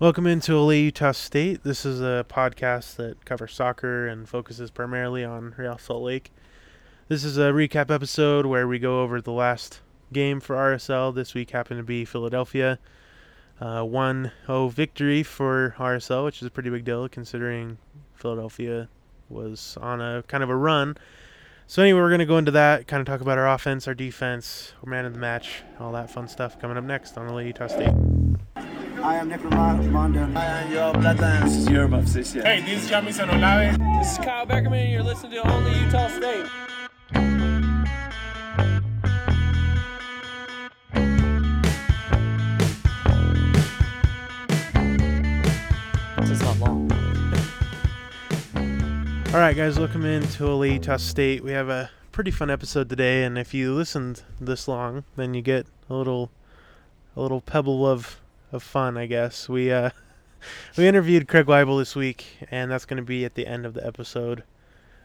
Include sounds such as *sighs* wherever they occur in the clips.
Welcome into Ole Utah State. This is a podcast that covers soccer and focuses primarily on Real Salt Lake. This is a recap episode where we go over the last game for RSL. This week happened to be Philadelphia. Uh, 1 0 victory for RSL, which is a pretty big deal considering Philadelphia was on a kind of a run. So, anyway, we're going to go into that, kind of talk about our offense, our defense, our man of the match, all that fun stuff coming up next on Ole Utah State. I am Nick Rimando. I am your Platan. This is Europe Obsession. Hey, this is Jamison Olave. This is Kyle Beckerman, and you're listening to Only Utah State. This is not long. All right, guys, welcome into Ole Utah State. We have a pretty fun episode today, and if you listened this long, then you get a little, a little pebble of, of fun, I guess. We uh, *laughs* we interviewed Craig Waibel this week, and that's going to be at the end of the episode,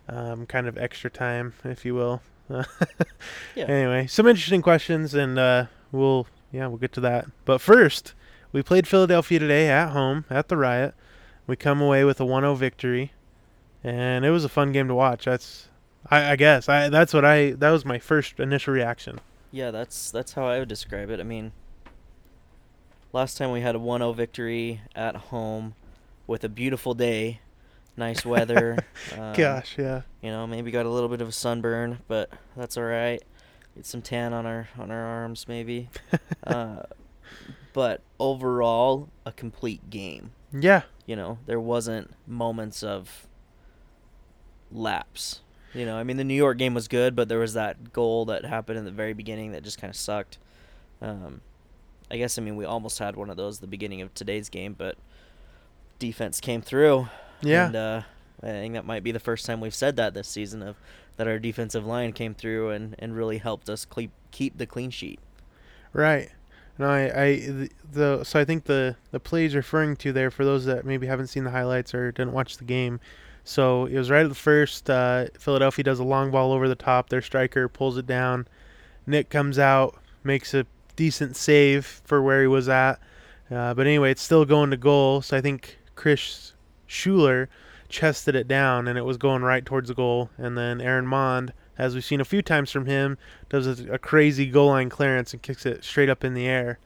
um, kind of extra time, if you will. *laughs* Yeah. Anyway, some interesting questions, and uh, we'll yeah we'll get to that. But first, we played Philadelphia today at home at the Riot. We come away with a 1-0 victory and it was a fun game to watch. That's, I, I guess, I that's what I that was my first initial reaction. Yeah, that's that's how I would describe it. I mean, last time we had a 1-0 victory at home with a beautiful day, nice weather. *laughs* um, Gosh, yeah, You know, maybe got a little bit of a sunburn, but that's all right. Get some tan on our on our arms, maybe. *laughs* uh, but overall, a complete game. yeah, You know, there wasn't moments of lapse. You know, I mean, the New York game was good, but there was that goal that happened in the very beginning that just kind of sucked. Um, I guess I mean we almost had one of those at the beginning of today's game, but defense came through. yeah, And uh, I think that might be the first time we've said that this season of that our defensive line came through and, and really helped us keep keep the clean sheet. right. No, I, I the, the so I think the the play he's referring to there for those that maybe haven't seen the highlights or didn't watch the game. So it was right at the first. Uh, Philadelphia does a long ball over the top. Their striker pulls it down. Nick comes out, makes a decent save for where he was at. Uh, but anyway, it's still going to goal. So I think Chris Schuler chested it down, and it was going right towards the goal. And then Aaron Maund, as we've seen a few times from him, does a, crazy goal line clearance and kicks it straight up in the air,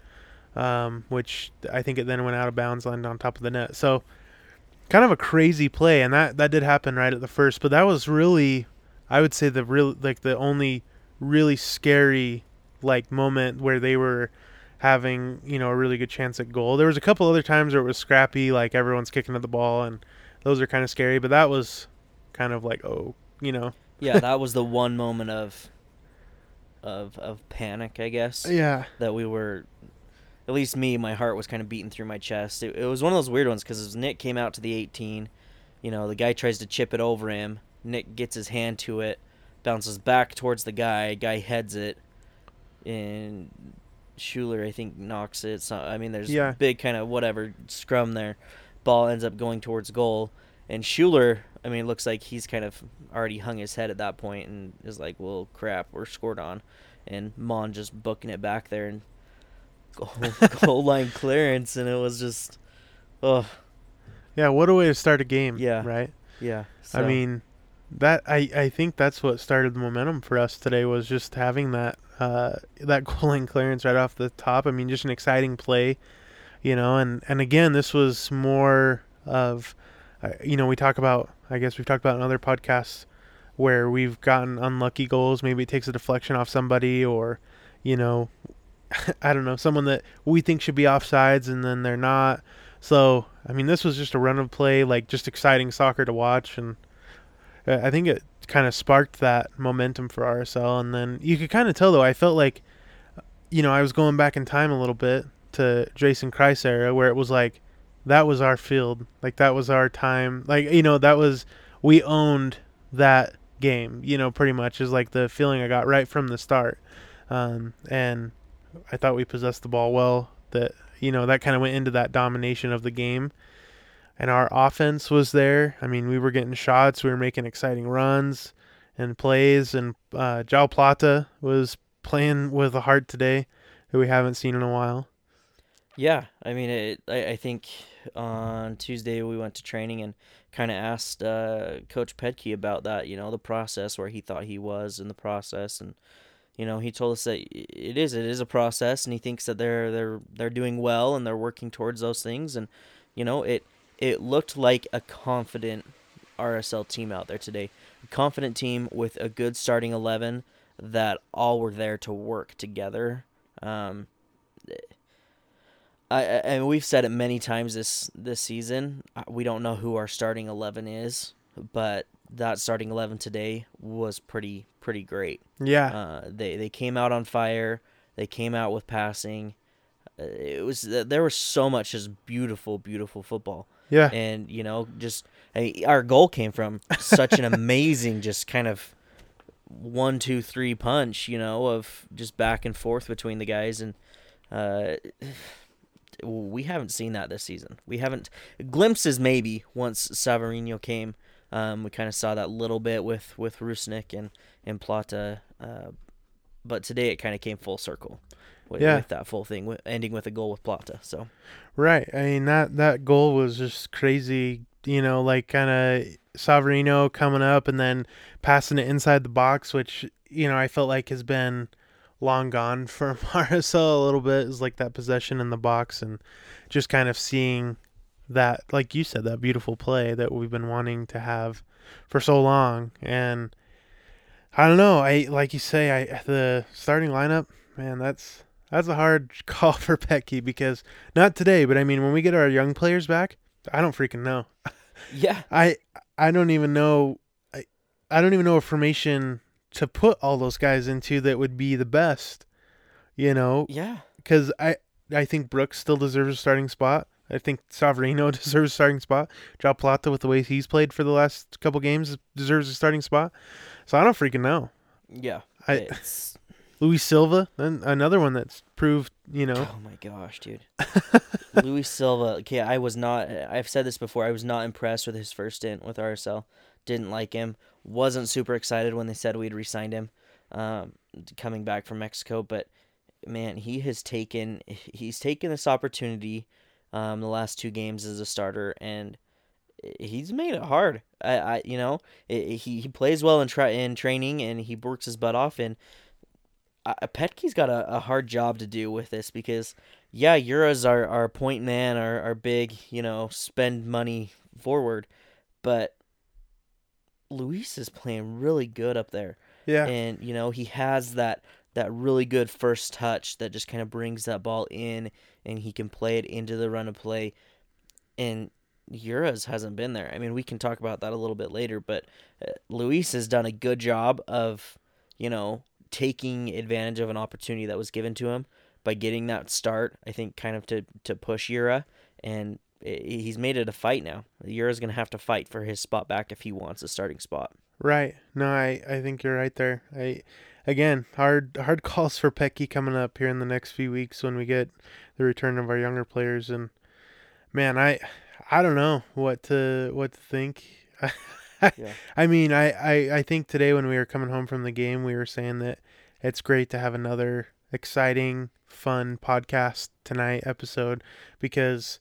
um, which I think it then went out of bounds, landed on top of the net. So kind of a crazy play, and that that did happen right at the first. But that was really, I would say, the real like the only really scary like moment where they were having you know a really good chance at goal. There was a couple other times where it was scrappy, like everyone's kicking at the ball, and those are kind of scary. But that was kind of like oh, you know, Yeah, that was the one moment of of of panic, I guess. yeah, that we were at least me my heart was kind of beating through my chest it, it was one of those weird ones because nick came out to the 18 you know the guy tries to chip it over him nick gets his hand to it bounces back towards the guy guy heads it and schuler i think knocks it so i mean there's Yeah. big kind of whatever scrum there ball ends up going towards goal and schuler i mean looks like he's kind of already hung his head at that point and is like well crap we're scored on and Maund just booking it back there and goal, *laughs* goal line clearance, and it was just, oh yeah. What a way to start a game. Yeah. right. yeah. I mean, that I, I think that's what started the momentum for us today was just having that uh, that *laughs* goal line clearance right off the top. I mean, just an exciting play, you know. And and again, this was more of, uh, you know, we talk about. I guess we've talked about in other podcasts where we've gotten unlucky goals. Maybe it takes a deflection off somebody, or you know, *laughs* I don't know, someone that we think should be offsides and then they're not. So I mean, this was just a run of play, like just exciting soccer to watch and. Uh, I think it kind of sparked that momentum for RSL, and then you could kind of tell though. I felt like, you know, I was going back in time a little bit to Jason Kreis era, where it was like, that was our field, like that was our time, like you know, that was we owned that game, you know, pretty much is like the feeling I got right from the start, um, and I thought we possessed the ball well. That you know that kind of went into that domination of the game and our offense was there. I mean, we were getting shots, we were making exciting runs and plays, and uh, Joao Plata was playing with a heart today that we haven't seen in a while. Yeah, I mean, it, I, I think on Tuesday we went to training and kind of asked uh, Coach Petke about that. You know, the process where he thought he was in the process, and you know he told us that it is it is a process, and he thinks that they're they're they're doing well and they're working towards those things, and you know it it looked like a confident RSL team out there today, a confident team with a good starting eleven that all were there to work together. Um, I, and we've said it many times this this season. We don't know who our starting eleven is, but that starting eleven today was pretty pretty great. Yeah. Uh, they they came out on fire. They came out with passing. Uh, it was there was so much just beautiful beautiful football. Yeah. And you know just I mean, our goal came from such an *laughs* amazing just kind of one two three punch you know of just back and forth between the guys and. Uh, *sighs* we haven't seen that this season. We haven't glimpses maybe once Savarino came. Um, we kind of saw that little bit with with Rusnak and and Plata, uh, but today it kind of came full circle with, Yeah. with that full thing, with, ending with a goal with Plata. So Right. I mean that that goal was just crazy. You know, like kind of Savarino coming up and then passing it inside the box, which you know I felt like has been long gone *laughs* for RSL a little bit. Is like that possession in the box and just kind of seeing that, like you said, that beautiful play that we've been wanting to have for so long. And I don't know. I like you say, I the starting lineup, man. That's that's a hard *laughs* call for Petke because not today, but I mean when we get our young players back, I don't freaking know. *laughs* yeah, I I don't even know I I don't even know a formation to put all those guys into that would be the best. You know, yeah, because I I think Brooks still deserves a starting spot. I think Savarino *laughs* deserves a starting spot. Joao Plata, with the way he's played for the last couple games, deserves a starting spot. So I don't freaking know. yeah. I- it's, Luis Silva, then another one that's proved, you know, oh my gosh, dude. *laughs* Luis Silva. Okay, I was not. I've said this before. I was not impressed with his first stint with RSL. Didn't like him. Wasn't super excited when they said we'd re-signed him, um, coming back from Mexico. But man, he has taken. He's taken this opportunity, um, the last two games as a starter, and he's made it hard. I, I you know, i he he plays well in try in training, and he works his butt off. And uh, Petke's got a, a hard job to do with this because yeah, Yura's our, our point man, our, our big, you know, spend money forward, but Luis is playing really good up there. yeah, And, you know, he has that that really good first touch that just kind of brings that ball in and he can play it into the run of play. And Yura's hasn't been there. I mean, we can talk about that a little bit later, but uh, Luis has done a good job of, you know, taking advantage of an opportunity that was given to him by getting that start. I think kind of to to push Yura, and he's made it a fight now. Yura's gonna have to fight for his spot back if he wants a starting spot. right. No, I I think you're right there. I again hard hard *laughs* calls for Petke coming up here in the next few weeks when we get the return of our younger players and man, I I don't know what to what to think. *laughs* Yeah. *laughs* I mean, I, I, I think today when we were coming home from the game, we were saying that it's great to have another exciting, fun podcast tonight episode because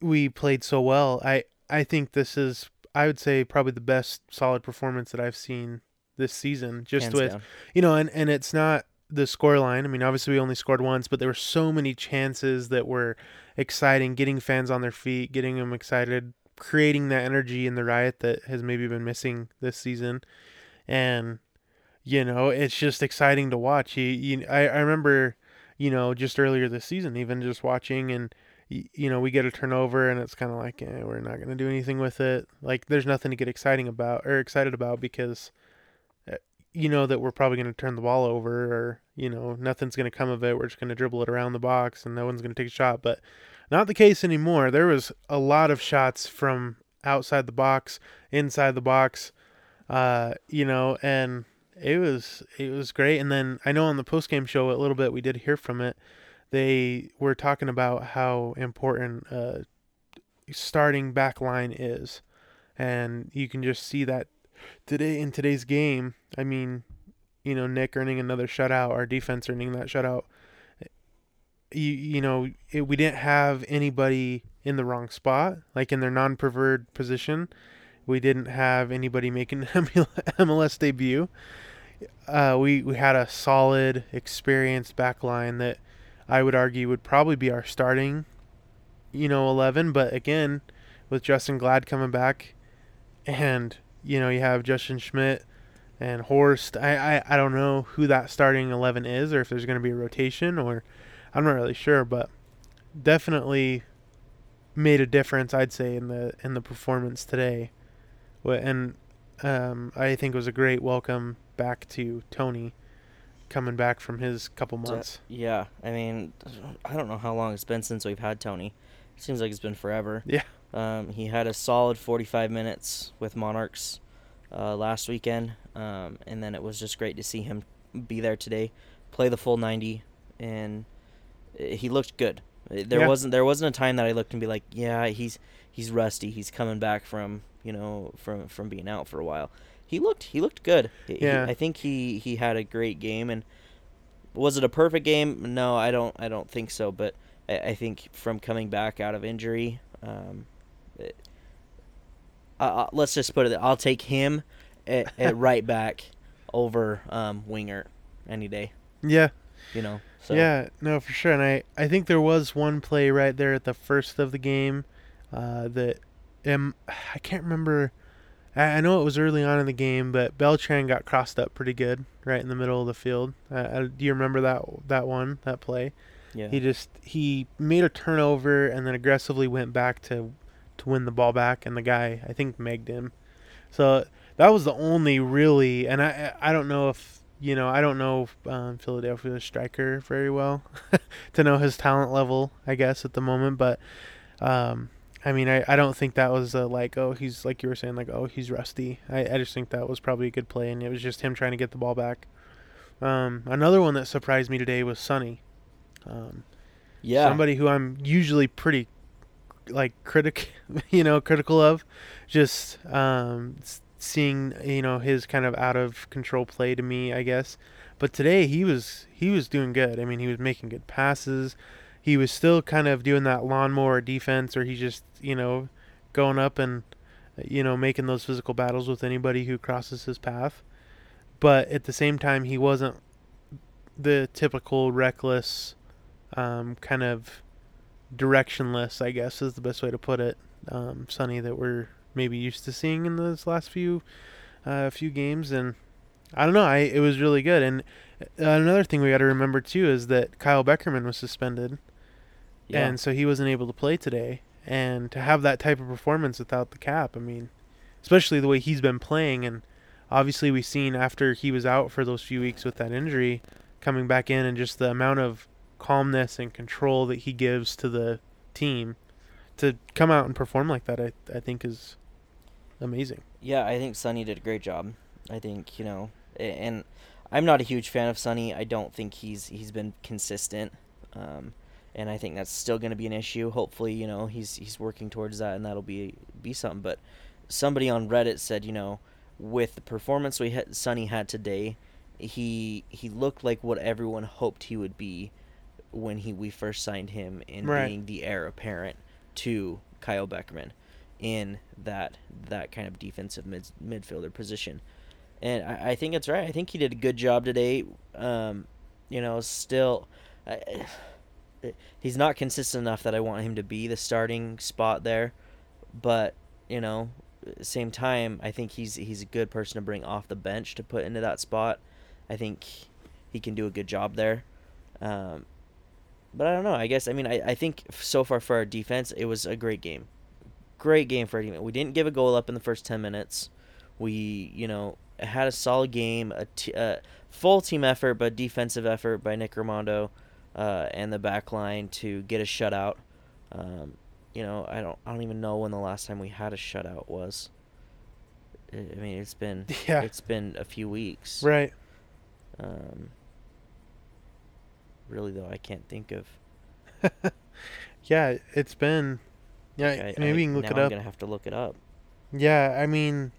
we played so well. I, I think this is, I would say, probably the best solid performance that I've seen this season. Just Hands with, down. you know, and, and it's not the score line. I mean, obviously we only scored once, but there were so many chances that were exciting, getting fans on their feet, getting them excited, creating that energy in the riot that has maybe been missing this season. And, you know, it's just exciting to watch. You, I, I remember, you know, just earlier this season, even just watching and, you know, we get a turnover and it's kind of like, eh, we're not going to do anything with it. Like, there's nothing to get exciting about or excited about because uh, you know that we're probably going to turn the ball over or you know nothing's going to come of it we're just going to dribble it around the box and no one's going to take a shot but not the case anymore there was a lot of shots from outside the box inside the box uh you know and it was it was great and then i know on the post game show a little bit we did hear from it they were talking about how important uh starting back line is and you can just see that today in today's game, I mean, you know, Nick earning another shutout, our defense earning that shutout. You you know, it, we didn't have anybody in the wrong spot, like in their non-preferred position. We didn't have anybody making *laughs* MLS debut. Uh, we we had a solid, experienced back line that I would argue would probably be our starting, you know, eleven. But again, with Justen Glad coming back, and you know you have Justin Schmidt and Horst. I, I, I don't know who that starting eleven is, or if there's going to be a rotation, or I'm not really sure, but definitely made a difference. I'd say in the in the performance today, and um, I think it was a great welcome back to Tony coming back from his couple months. Yeah, I mean, I don't know how long it's been since we've had Tony. It seems like it's been forever. Yeah. Um, he had a solid 45 minutes with Monarchs uh, last weekend, um, and then it was just great to see him be there today, play the full 90, and he looked good. There Yeah. wasn't there wasn't a time that I looked and be like, yeah, he's he's rusty. He's coming back from you know from from being out for a while. He looked he looked good. He- Yeah. I think he he had a great game and was it a perfect game? No, I don't I don't think so. But I, I think from coming back out of injury, um, it, uh, let's just put it. I'll take him at, at *laughs* right back over um, Wingert any day. Yeah, You know. So yeah, no, for sure. And I, I think there was one play right there at the first of the game uh, that um, *sighs* I can't remember. I, I know it was early on in the game, but Beltran got crossed up pretty good right in the middle of the field. Uh, uh, do you remember that that one that play? Yeah. He just he made a turnover and then aggressively went back to to win the ball back, and the guy I think megged him. So that was the only really, and I I don't know if you know I don't know um, Philadelphia striker very well *laughs* to know his talent level I guess at the moment, but um, I mean I, I don't think that was a, like oh he's like you were saying like oh he's rusty. I, I just think that was probably a good play, and it was just him trying to get the ball back. Um, another one that surprised me today was Sonny. Um, yeah. somebody who I'm usually pretty like critic, *laughs* you know, critical of, just um, seeing you know his kind of out of control play to me, I guess. But today he was he was doing good. I mean, he was making good passes. He was still kind of doing that lawnmower defense, or he just you know going up and you know making those physical battles with anybody who crosses his path. But at the same time, he wasn't the typical reckless um, kind of directionless, I guess is the best way to put it. Um, Sonny that we're maybe used to seeing in those last few uh, few games, and I don't know. I it was really good. And uh, another thing we got to remember too is that Kyle Beckerman was suspended, yeah. and so he wasn't able to play today. And to have that type of performance without the cap, I mean, especially the way he's been playing, and obviously we've seen after he was out for those few weeks with that injury, coming back in, and just the amount of calmness and control that he gives to the team to come out and perform like that, I I think is amazing. Yeah, I think Sonny did a great job. I think you know, and I'm not a huge fan of Sonny. I don't think he's he's been consistent, um, and I think that's still going to be an issue. Hopefully, you know, he's he's working towards that, and that'll be be something. But somebody on Reddit said, you know, with the performance we had, Sonny had today, he he looked like what everyone hoped he would be when he we first signed him in Right. being the heir apparent to Kyle Beckerman in that that kind of defensive mid, midfielder position. And I, I think it's right. I think he did a good job today. Um, you know, still, I, *sighs* he's not consistent enough that I want him to be the starting spot there. But you know, same time, I think he's he's a good person to bring off the bench to put into that spot. I think he can do a good job there. Um, but I don't know. I guess I mean I, I think so far for our defense, it was a great game. Great game for our team. We didn't give a goal up in the first ten minutes. We you know had a solid game, a t- uh, full team effort, but defensive effort by Nick Rimando uh, and the back line to get a shutout. Um, you know I don't I don't even know when the last time we had a shutout was. I I mean it's been *laughs* Yeah. it's been a few weeks. Right. Um, really though, I can't think of. *laughs* Yeah, it's been. Yeah, I- maybe I- you can look now it I'm up. gonna have to look it up. Yeah, I mean,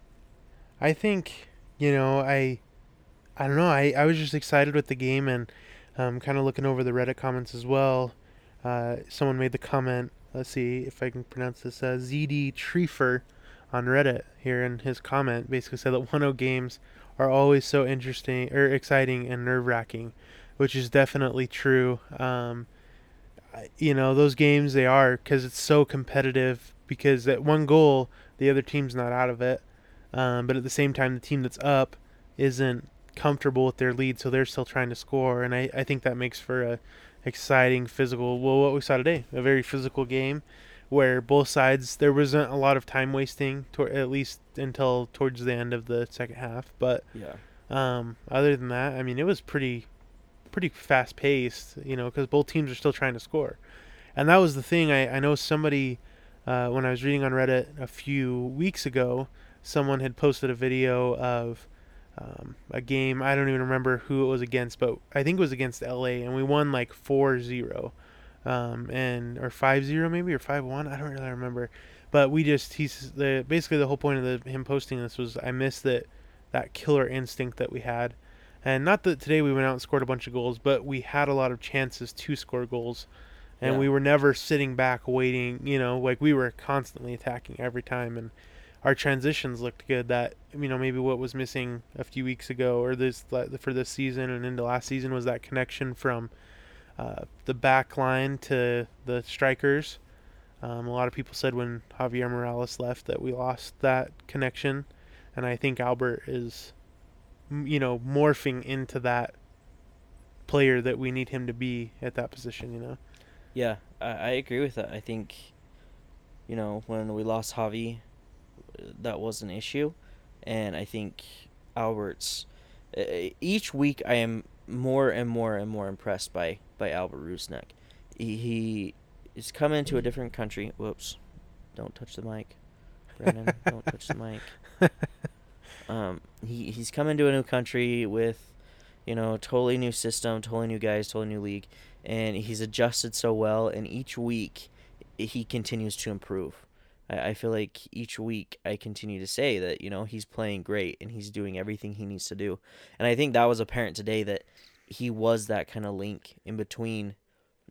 I think you know I, I don't know. I I was just excited with the game and, um, kind of looking over the Reddit comments as well. Uh, someone made the comment let's see if I can pronounce this. Uh, ZD Treefer on Reddit here in his comment basically said that *laughs* 1-0 games are always so interesting or exciting and nerve wracking, which is definitely true. Um, you know, those games they are because it's so competitive. Because at one goal, the other team's not out of it, um, but at the same time, the team that's up isn't comfortable with their lead, so they're still trying to score. And I, I think that makes for a exciting physical. Well, what we saw today, a very physical game where both sides there wasn't a lot of time wasting, tor- at least until towards the end of the second half. But Yeah. um, other than that, I mean, it was pretty, pretty fast paced. You know, because both teams are still trying to score, and that was the thing. I I know somebody uh, when I was reading on Reddit a few weeks ago, someone had posted a video of um, a game. I don't even remember who it was against, but I think it was against LA, and we won like 4-0, um, and or 5-0 maybe or 5-1. I don't really remember, but we just he's the basically the whole point of the, him posting this was I missed that that killer instinct that we had. And not that today we went out and scored a bunch of goals, but we had a lot of chances to score goals. And Yeah. we were never sitting back waiting, you know, like we were constantly attacking every time and our transitions looked good that you know maybe what was missing a few weeks ago or this for this season and into last season was that connection from uh, the back line to the strikers. Um, a lot of people said when Javier Morales left that we lost that connection, and I think Albert is, you know, morphing into that player that we need him to be at that position. You know. Yeah, I, I agree with that. I think, you know, when we lost Javi, that was an issue, and I think Albert's. Uh, each week, I am more and more and more impressed by by Albert Rusnak. He, he is coming to a different country. Whoops! Don't touch the mic, Brandon. don't touch the mic. *laughs* Um, he he's come into a new country with, you know, totally new system, totally new guys, totally new league, and he's adjusted so well. And each week, he continues to improve. I, I feel like each week I continue to say that you know he's playing great and he's doing everything he needs to do. And I think that was apparent today that he was that kind of link in between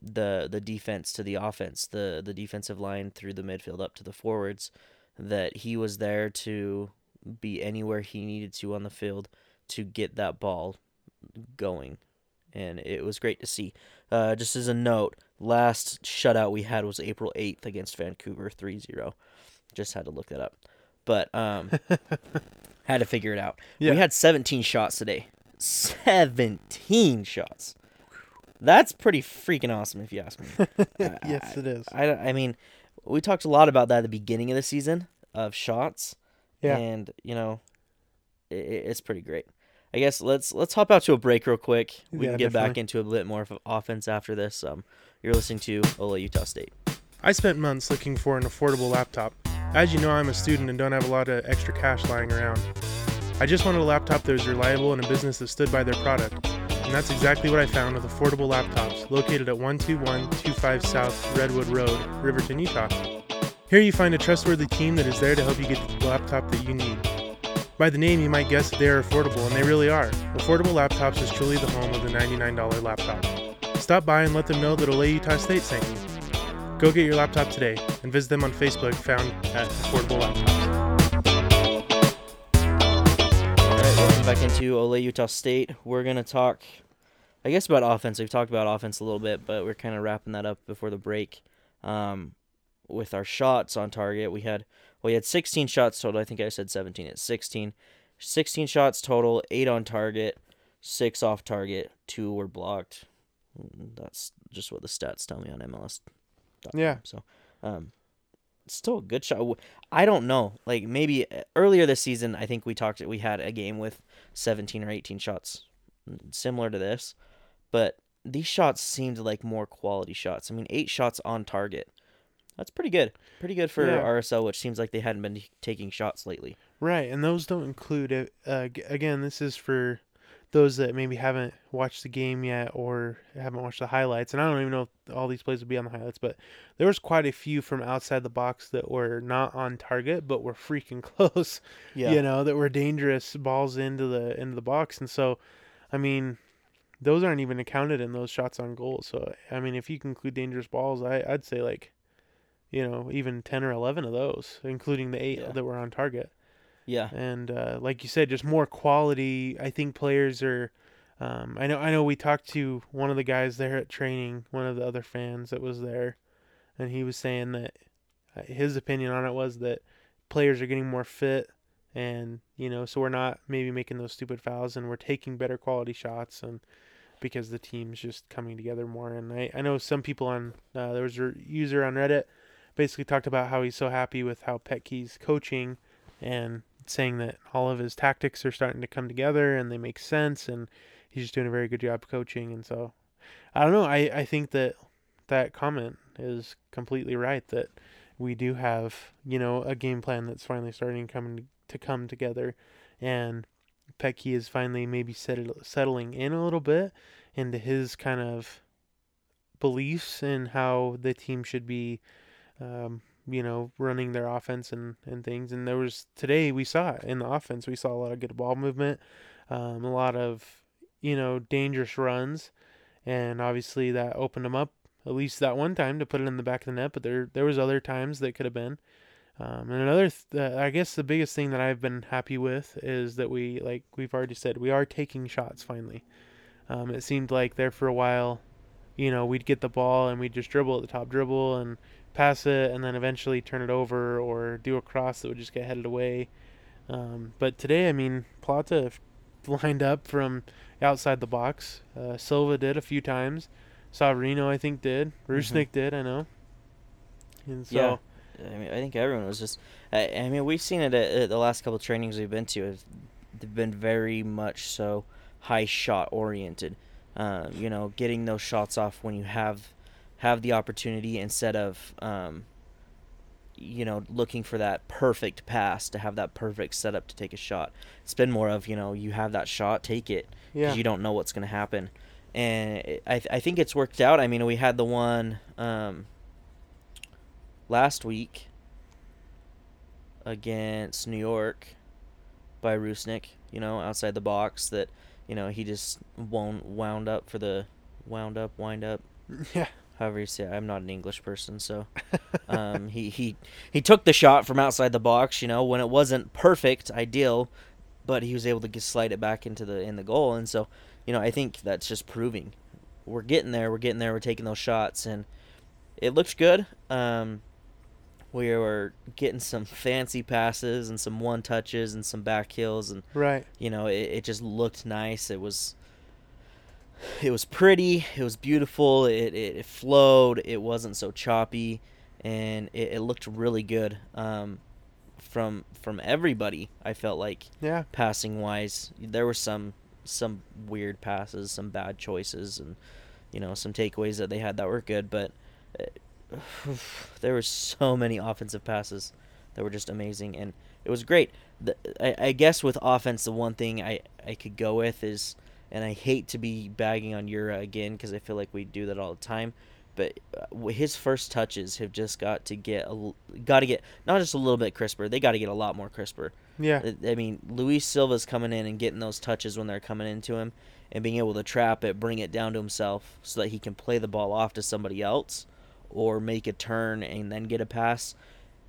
the the defense to the offense, the the defensive line through the midfield up to the forwards. That he was there to be anywhere he needed to on the field to get that ball going. And it was great to see. Uh, just as a note, last shutout we had was April 8th against Vancouver 3 0. Just had to look that up. But um, *laughs* had to figure it out. Yeah. We had 17 shots today. 17 shots. That's pretty freaking awesome, if you ask me. *laughs* yes, it is. I, I mean, we talked a lot about that at the beginning of the season of shots. Yeah. And, you know, i it's pretty great. I guess let's let's hop out to a break real quick. We Yeah, can get back into a bit more of offense after this. Um, you're listening to Ole Utah State. I spent months looking for an affordable laptop. As you know, I'm a student and don't have a lot of extra cash lying around. I just wanted a laptop that was reliable and a business that stood by their product. And that's exactly what I found with Affordable Laptops, located at 12125 South Redwood Road, Riverton, Utah. Here you find a trustworthy team that is there to help you get the laptop that you need. By the name, you might guess that they are affordable, and they really are. Affordable Laptops is truly the home of the $99 laptop. Stop by and let them know that Ole Utah State sent you. Go get your laptop today and visit them on Facebook found at Affordable Laptops. All right, welcome back into Ole Utah State. We're gonna talk, I guess, about offense. We've talked about offense a little bit, but we're kind of wrapping that up before the break. Um, with our shots on target, we had well, we had 16 shots total. I think I said 17. It's 16. 16 shots total, eight on target, six off target, two were blocked. Mm, That's just what the stats tell me on MLS. Yeah. So, um, still a good shot. I don't know. Like maybe uh, earlier this season, I think we talked. We had a game with 17 or 18 shots, mm, similar to this, but these shots seemed like more quality shots. I mean, eight shots on target. That's pretty good. Pretty good for Yeah. RSL, which seems like they hadn't been taking shots lately. Right, and those don't include it. Uh, again, this is for those that maybe haven't watched the game yet or haven't watched the highlights. And I don't even know if all these plays would be on the highlights, but there was quite a few from outside the box that were not on target, but were freaking *laughs* close. Yeah. You know, that were dangerous balls into the into the box. And so, I mean, those aren't even accounted in those shots on goal. So, I mean, if you can include dangerous balls, I I'd say like you know, even 10 or 11 of those, including the eight Yeah. that were on target. Yeah. And uh, like you said, just more quality. I think players are. Um, I know. I know. We talked to one of the guys there at training, one of the other fans that was there, and he was saying that uh, his opinion on it was that players are getting more fit, and you know, so we're not maybe making those stupid fouls, and we're taking better quality shots, and because the team's just coming together more. And I, I know some people on uh, there was a user on Reddit basically talked about how he's so happy with how Petke's coaching and saying that all of his tactics are starting to come together and they make sense and he's just doing a very good job coaching. And so I don't know. I, I think that that comment is completely right that we do have you know a game plan that's finally starting coming to come together. And Petke is finally maybe settle, settling in a little bit into his kind of beliefs and how the team should be um, you know, running their offense and, and things. And there was today we saw it in the offense. We saw a lot of good ball movement, um, a lot of you know dangerous runs, and obviously that opened them up at least that one time to put it in the back of the net. But there there was other times that could have been. Um, and another, th- I guess the biggest thing that I've been happy with is that we, like we've already said, we are taking shots finally. Um, it seemed like there for a while, you know, we'd get the ball and we'd just dribble at the top dribble and pass it and then eventually turn it over or do a cross that would just get headed away. Um, but today, I mean, Plata *laughs* lined up from outside the box. Uh, Silva did a few times. Savarino, I think, did. Rusnak did, I know. And so, Yeah. I mean, I think everyone was just. I, I mean, we've seen it at, at the last couple of trainings we've been to. Have they've been very much so high shot oriented. Um, you know, getting those shots off when you have have the opportunity instead of um, you know looking for that perfect pass to have that perfect setup to take a shot. It's been more of you know you have that shot, take it because yeah. you don't know what's going to happen. And it, I, I think it's worked out. I mean, we had the one um, last week against New York by Rusnak, you know, outside the box that, you know, he just won't wound up for the wound up, wind up, *laughs* yeah. However you say it. I'm not an English person, so *laughs* um, he, he he took the shot from outside the box, you know, when it wasn't perfect, ideal, but he was able to slide it back into the in the goal, and so you know I think that's just proving we're getting there, we're getting there, we're taking those shots, and it looks good. Um, we were getting some fancy passes and some one touches and some back heels and Right. you know it, it just looked nice it was it was pretty it was beautiful it, it, it flowed it wasn't so choppy and it, it looked really good um, from from everybody i felt like Yeah. passing wise there were some some weird passes some bad choices and you know some takeaways that they had that were good but *sighs* there were so many offensive passes that were just amazing and it was great the, I, I guess with offense the one thing I, I could go with is and I hate to be bagging on Yura again because I feel like we do that all the time but uh, his first touches have just got to get a, got to get not just a little bit crisper they got to get a lot more crisper Yeah. I- I mean, Luis Silva's coming in and getting those touches when they're coming into him and being able to trap it, bring it down to himself so that he can play the ball off to somebody else or make a turn and then get a pass.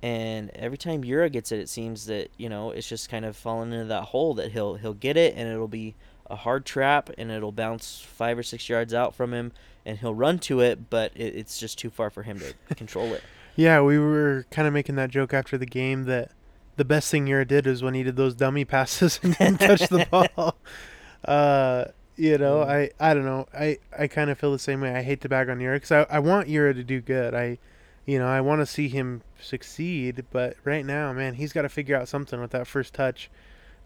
And every time Yura gets it, it seems that, you know, it's just kind of falling into that hole that he'll he'll get it and it'll be a hard trap and it'll bounce five or six yards out from him and he'll run to it, but it, it's just too far for him to *laughs* control it. Yeah, we were kind of making that joke after the game that the best thing Yura did was when he did those dummy passes *laughs* and didn't touch the *laughs* ball. Uh, you know. I I don't know. I I kind of feel the same way. I hate to bag on Yura because I I want Yura to do good. I, you know, I want to see him succeed. But right now, man, he's got to figure out something with that first touch.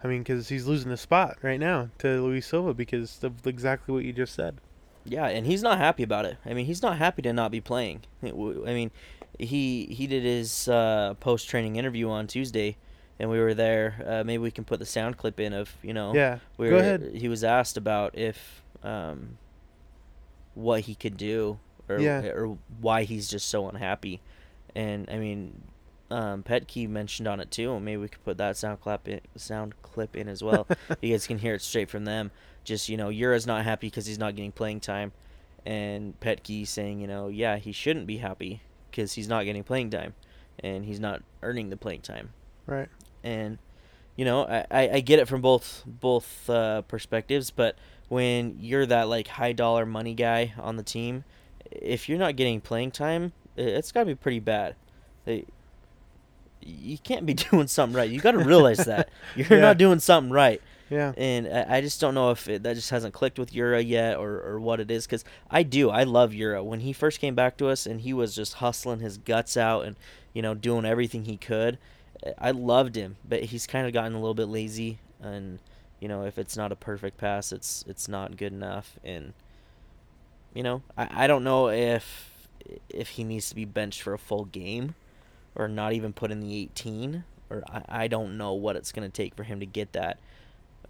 I mean, because he's losing the spot right now to Luis Silva because of exactly what you just said. Yeah, and he's not happy about it. I mean, he's not happy to not be playing. I mean, he he did his uh, post training interview on Tuesday, and we were there. Uh, maybe we can put the sound clip in of you know. Yeah, we go ahead. He was asked about if um, what he could do or Yeah. or why he's just so unhappy, and I mean. Um, Petke mentioned on it too. And maybe we could put that sound clip in, sound clip in as well. *laughs* you guys can hear it straight from them. Just you know, Yura's not happy because he's not getting playing time, and Petke saying, you know, yeah, he shouldn't be happy because he's not getting playing time, and he's not earning the playing time. Right. And you know, I, I, I get it from both both uh, perspectives, but when you're that like high dollar money guy on the team, if you're not getting playing time, it's got to be pretty bad. They- you can't be *laughs* doing something right. You got to realize that. *laughs* You're Yeah. not doing something right. Yeah. and I, I just don't know if it, that just hasn't clicked with Yura yet or, or what it is because I do. I love Yura. When he first came back to us and he was just hustling his guts out and you know doing everything he could I loved him. But he's kind of gotten a little bit lazy and you know if it's not a perfect pass it's it's not good enough. And you know I, I don't know if if he needs to be benched for a full game or not even put in the 18 or I, I don't know what it's going to take for him to get that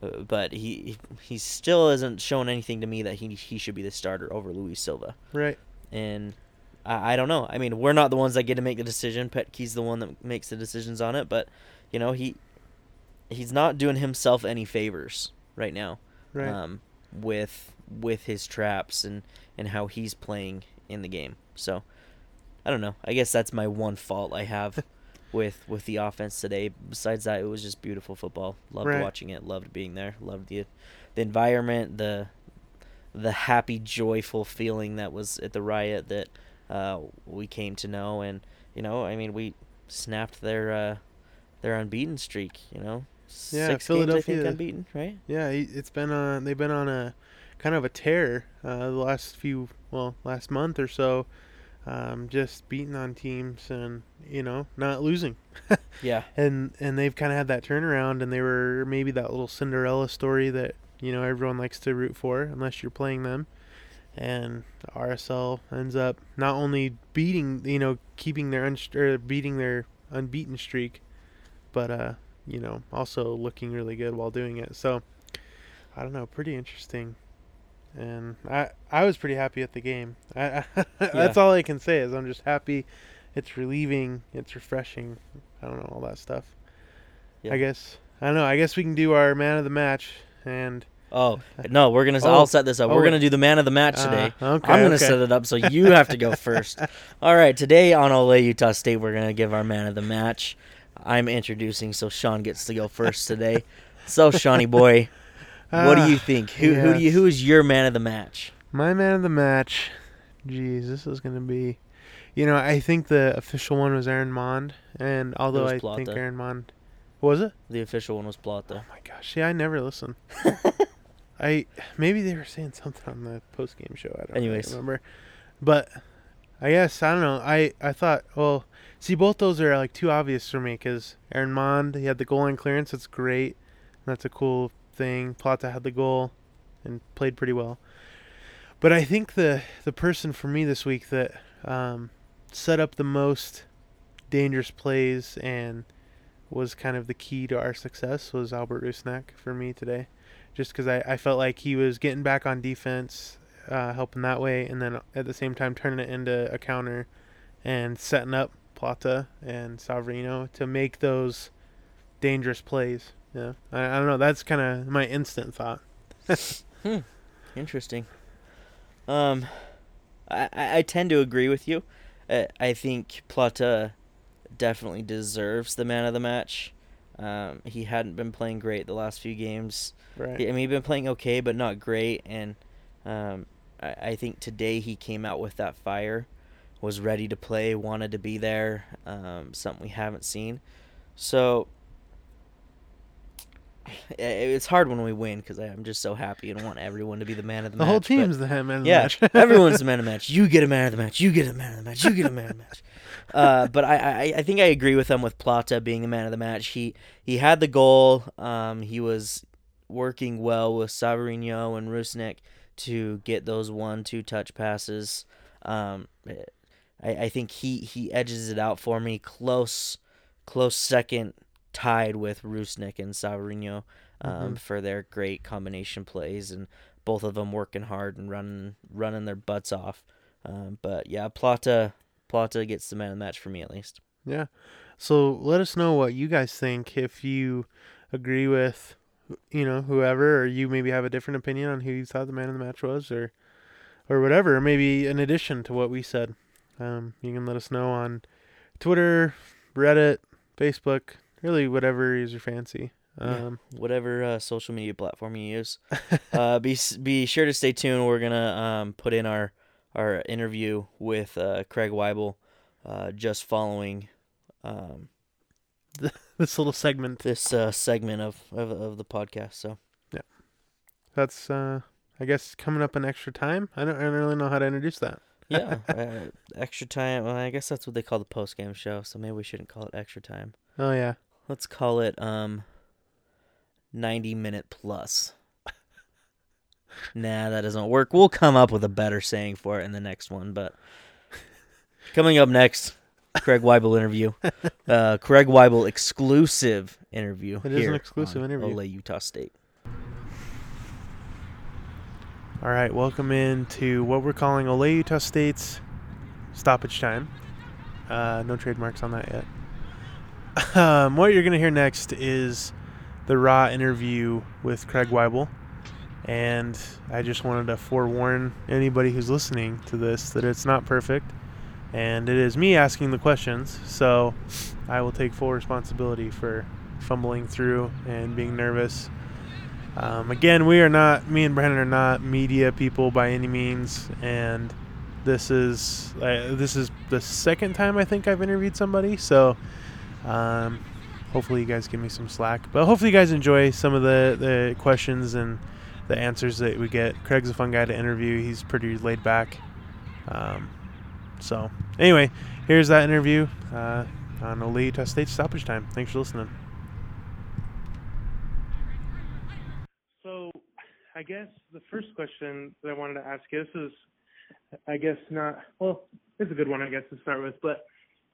uh, but he he still hasn't shown anything to me that he he should be the starter over Luis Silva. Right. And I, I don't know. I mean, we're not the ones that get to make the decision. Petke's the one that makes the decisions on it. But you know, he he's not doing himself any favors right now. Right. Um, with with his traps and and how he's playing in the game. So I don't know. I guess that's my one fault I have *laughs* with with the offense today. Besides that, it was just beautiful football. Loved Right. watching it. Loved being there. Loved the the environment. The the happy, joyful feeling that was at the riot that uh, we came to know. And you know, I mean, we snapped their uh, their unbeaten streak. You know, Yeah, six games I think Philadelphia- unbeaten, right? Yeah, it's been on. They've been on a kind of a tear uh, the last few, well, last month or so. Um, just beating on teams and you know not losing. *laughs* Yeah. and and they've kind of had that turnaround, and they were maybe that little Cinderella story that you know everyone likes to root for, unless you're playing them. And RSL ends up not only beating, you know, keeping their unst- or beating their unbeaten streak, but uh, you know, also looking really good while doing it. So I don't know, pretty interesting. And I I was pretty happy at the game. I, *laughs* that's Yeah. all I can say is I'm just happy. It's relieving. It's refreshing. I don't know all that stuff. Yeah. I guess I don't know. I guess we can do our man of the match and Oh no, we're gonna. Oh. I'll set this up. Oh, we're gonna do the man of the match Uh, today. okay, I'm gonna okay. set it up so you have to go *laughs* first. All right, today on Ole Utah State, we're gonna give our man of the match. I'm introducing, so Sean gets to go first today. So, Shawnee boy, what do you think? Who who do you who is your man of the match? My man of the match. Jeez, this is gonna be. You know, I think the official one was Aaron Maund, and although I think Aaron Maund was it? The official one was Plata. Oh my gosh, Yeah, I never listen. *laughs* I maybe they were saying something on the post game show. I don't really Anyways. remember, but I guess I don't know. I I thought, well, see, both those are like too obvious for me because Aaron Maund he had the goal line clearance. That's great. That's a cool thing. Plata had the goal and played pretty well. But I think the the person for me this week that um, set up the most dangerous plays and was kind of the key to our success was Albert Rusnak for me today. Just because I, I felt like he was getting back on defense, uh, helping that way, and then at the same time turning it into a counter and setting up Plata and Savarino to make those dangerous plays. Yeah, I, I don't know. That's kind of my instant thought. *laughs* hmm. Interesting. Um, I, I I tend to agree with you. Uh, I think Plata definitely deserves the man of the match. Um, he hadn't been playing great the last few games. Right. I mean, he'd been playing okay, but not great. And um, I, I think today he came out with that fire, was ready to play, wanted to be there. Um, something we haven't seen. So i- it's hard when we win because I'm just so happy and want everyone to be the man of the, The match. The whole but- team's the man of the yeah, match. *laughs* everyone's the man of the match. You get a man of the match. You get a man of the match. You get a man of the match. *laughs* Uh, but I, I, I think I agree with them with Plata being the man of the match. He he had the goal. Um, he was working well with Savarino and Rusnak to get those one two touch passes. Um, I, I think he, he edges it out for me. Close close second, tied with Rusnak and Savarino um, Mhm. for their great combination plays and both of them working hard and running running their butts off. Um, but yeah, Plata Plata gets the man of the match for me at least. Yeah. So let us know what you guys think. If you agree with, you know, whoever, or you maybe have a different opinion on who you thought the man of the match was, or, or whatever. Or maybe in addition to what we said. Um, you can let us know on Twitter, Reddit, Facebook, really whatever is your fancy. Yeah. Um, Whatever uh, social media platform you use, *laughs* uh, be be sure to stay tuned. We're gonna um, put in our our interview with uh, Craig Waibel, uh, just following um, *laughs* this little segment. this uh, segment of, of of the podcast. So yeah, That's uh, I guess coming up in extra time. I don't, I don't really know how to introduce that. yeah, *laughs* uh, extra time. Well, I guess that's what they call the post game show. So maybe we shouldn't call it extra time. Oh yeah. Let's call it um, ninety minute plus. *laughs* nah, that doesn't work. We'll come up with a better saying for it in the next one. But coming up next, Craig Waibel interview. *laughs* Uh, Craig Waibel exclusive interview. It is an exclusive interview. Ole Utah State. All right, welcome into what we're calling Ole Utah State's stoppage time. Uh, no trademarks on that yet. Um, what you're going to hear next is the raw interview with Craig Waibel. And I just wanted to forewarn anybody who's listening to this that it's not perfect. And it is me asking the questions. So I will take full responsibility for fumbling through and being nervous. Um, again, we are not, me and Brandon are not media people by any means, and this is uh, this is the second time I think I've interviewed somebody. So, um, hopefully you guys give me some slack, but hopefully you guys enjoy some of the the questions and the answers that we get. Craig's a fun guy to interview. He's pretty laid back. Um, so, anyway, here's that interview uh, on Utah State stoppage time. Thanks for listening. So, I guess the first question that I wanted to ask you, this is, I guess not, well, it's a good one, I guess, to start with. But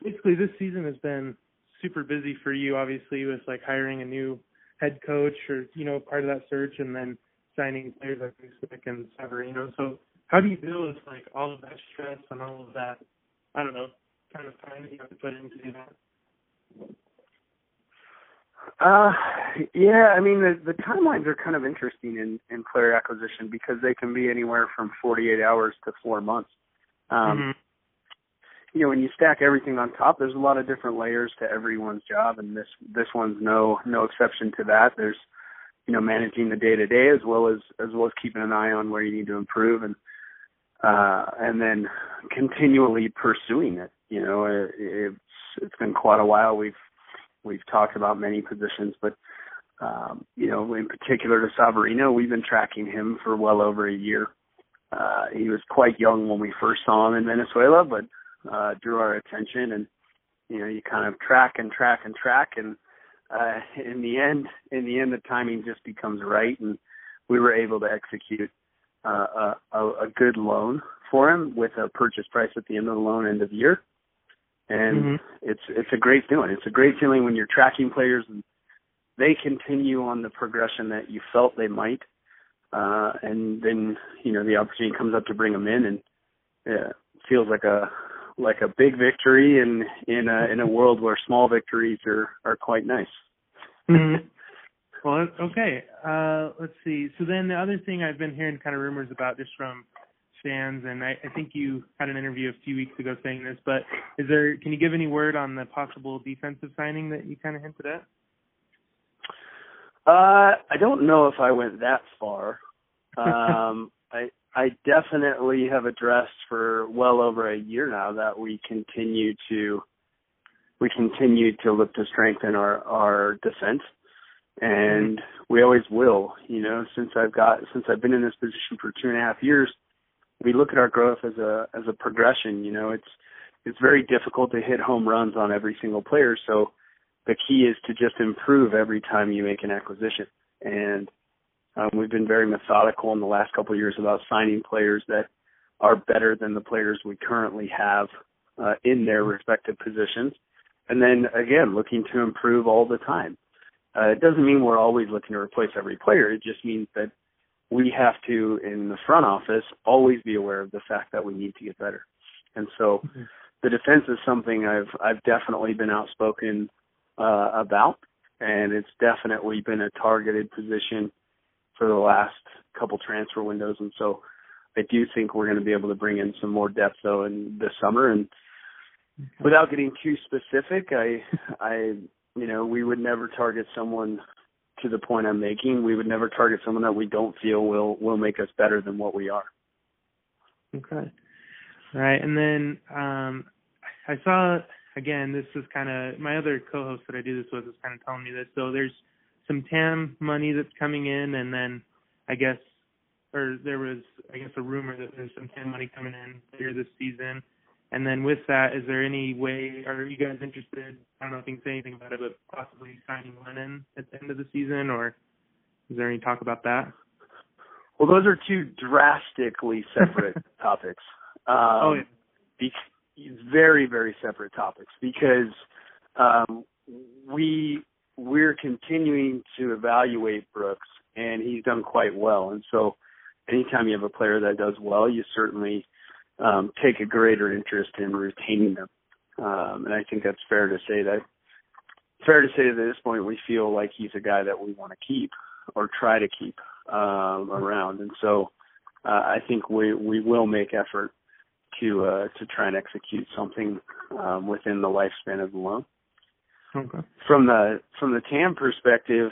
basically, this season has been super busy for you, obviously, with like hiring a new head coach or, you know, part of that search and then signing players like Nick and Savarino. So, how do you deal with like all of that stress and all of that, I don't know, kind of time that you have to put into that? Uh, yeah, I mean the the timelines are kind of interesting in in player acquisition because they can be anywhere from 48 hours to four months. Um, Mhm. You know, when you stack everything on top, there's a lot of different layers to everyone's job, and this this one's no no exception to that. There's you know managing the day to day as well as as well as keeping an eye on where you need to improve and uh and then continually pursuing it. You know, it, it's it's been quite a while. We've we've talked about many positions, but um, you know, in particular to Savarino, we've been tracking him for well over a year. Uh, he was quite young when we first saw him in Venezuela, but uh, drew our attention, and you know, you kind of track and track and track, and uh, *laughs* in the end, in the end, the timing just becomes right, and we were able to execute uh, a, a, good loan for him with a purchase price at the end of the loan end of year and Mhm. it's it's a great feeling. It's a great feeling when you're tracking players and they continue on the progression that you felt they might, uh, and then you know the opportunity comes up to bring them in, and yeah, it feels like a like a big victory in in a in a world where small victories are are quite nice. Mhm. Well, okay. Uh, let's see. So then the other thing I've been hearing kind of rumors about just from fans, and I, I think you had an interview a few weeks ago saying this, but is there? Can you give any word on the possible defensive signing that you kind of hinted at? Uh, I don't know if I went that far. *laughs* Um, I I definitely have addressed for well over a year now that we continue to we continue to look to strengthen our our defense, and we always will. You know, since I've got since I've been in this position for two and a half years, we look at our growth as a as a progression. You know, it's it's very difficult to hit home runs on every single player, so the key is to just improve every time you make an acquisition. And um, we've been very methodical in the last couple of years about signing players that are better than the players we currently have uh, in their respective positions. And then again, looking to improve all the time. Uh, it doesn't mean we're always looking to replace every player. It just means that we have to, in the front office, always be aware of the fact that we need to get better. And so, the defense is something I've I've definitely been outspoken uh, about, and it's definitely been a targeted position for the last couple transfer windows. And so, I do think we're going to be able to bring in some more depth though in this summer. And without getting too specific, I, I, you know, we would never target someone to the point I'm making. We would never target someone that we don't feel will will make us better than what we are. Okay. All right, and then um, I saw again. This is kind of my other co-host that I do this with is kind of telling me this. So there's some TAM money that's coming in, and then I guess, or there was I guess a rumor that there's some TAM money coming in later this season. And then with that, is there any way? Are you guys interested? I don't know if you can say anything about it, but possibly signing Lennon at the end of the season, or is there any talk about that? Well, those are two drastically separate *laughs* topics. Um, oh, yeah. Be- very, very separate topics because um, we we're continuing to evaluate Brooks, and he's done quite well. And so, anytime you have a player that does well, you certainly um, take a greater interest in retaining them. Um, and I think that's fair to say that fair to say that at this point we feel like he's a guy that we want to keep or try to keep um, around. And so uh, I think we we will make effort to uh, to try and execute something um, within the lifespan of the loan. Okay. From the from the TAM perspective,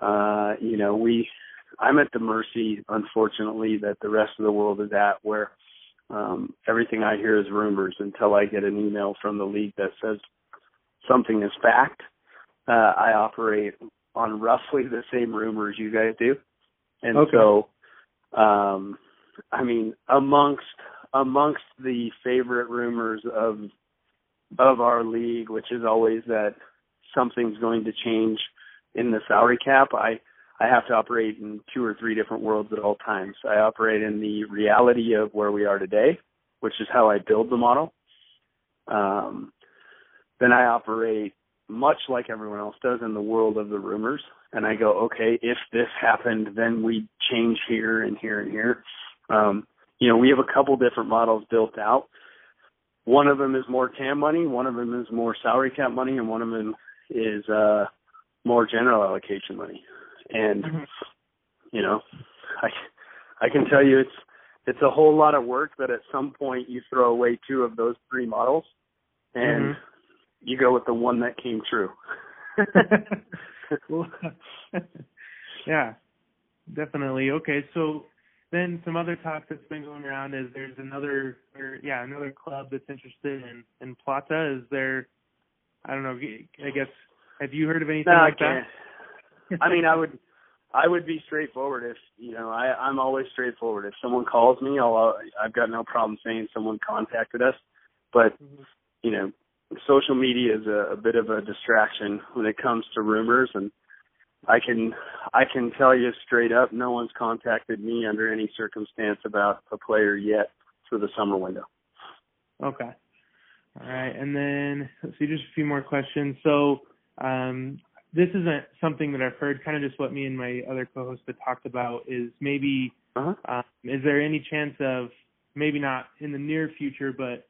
uh, you know, we I'm at the mercy, unfortunately, that the rest of the world is at, where um, everything I hear is rumors until I get an email from the league that says something is fact. Uh, I operate on roughly the same rumors you guys do, and Okay. so, um, I mean, amongst amongst the favorite rumors of of our league, which is always that something's going to change in the salary cap, I I have to operate in two or three different worlds at all times. I operate in the reality of where we are today, which is how I build the model. Um, then I operate much like everyone else does in the world of the rumors. And I go, okay, if this happened, then we change here and here and here. Um, you know, we have a couple different models built out. One of them is more TAM money, one of them is more salary cap money, and one of them is uh, more general allocation money. And Mhm. you know, I I can tell you it's it's a whole lot of work that at some point you throw away two of those three models and Mhm. you go with the one that came true. *laughs* *laughs* Yeah, definitely. Okay, so then some other talk that's been going around is there's another, or yeah, another club that's interested in in Plata. Is there? I don't know. I guess have you heard of anything No, I like that? can't. I mean, I would, I would be straightforward if you know. I I'm always straightforward. If someone calls me, I'll I've got no problem saying someone contacted us. But Mhm. you know, social media is a, a bit of a distraction when it comes to rumors, and I can I can tell you straight up, no one's contacted me under any circumstance about a player yet for the summer window. Okay. All right. And then let's see, just a few more questions. So um, this isn't something that I've heard. Kind of just what me and my other co-host had talked about is maybe Uh-huh. um, is there any chance of maybe not in the near future, but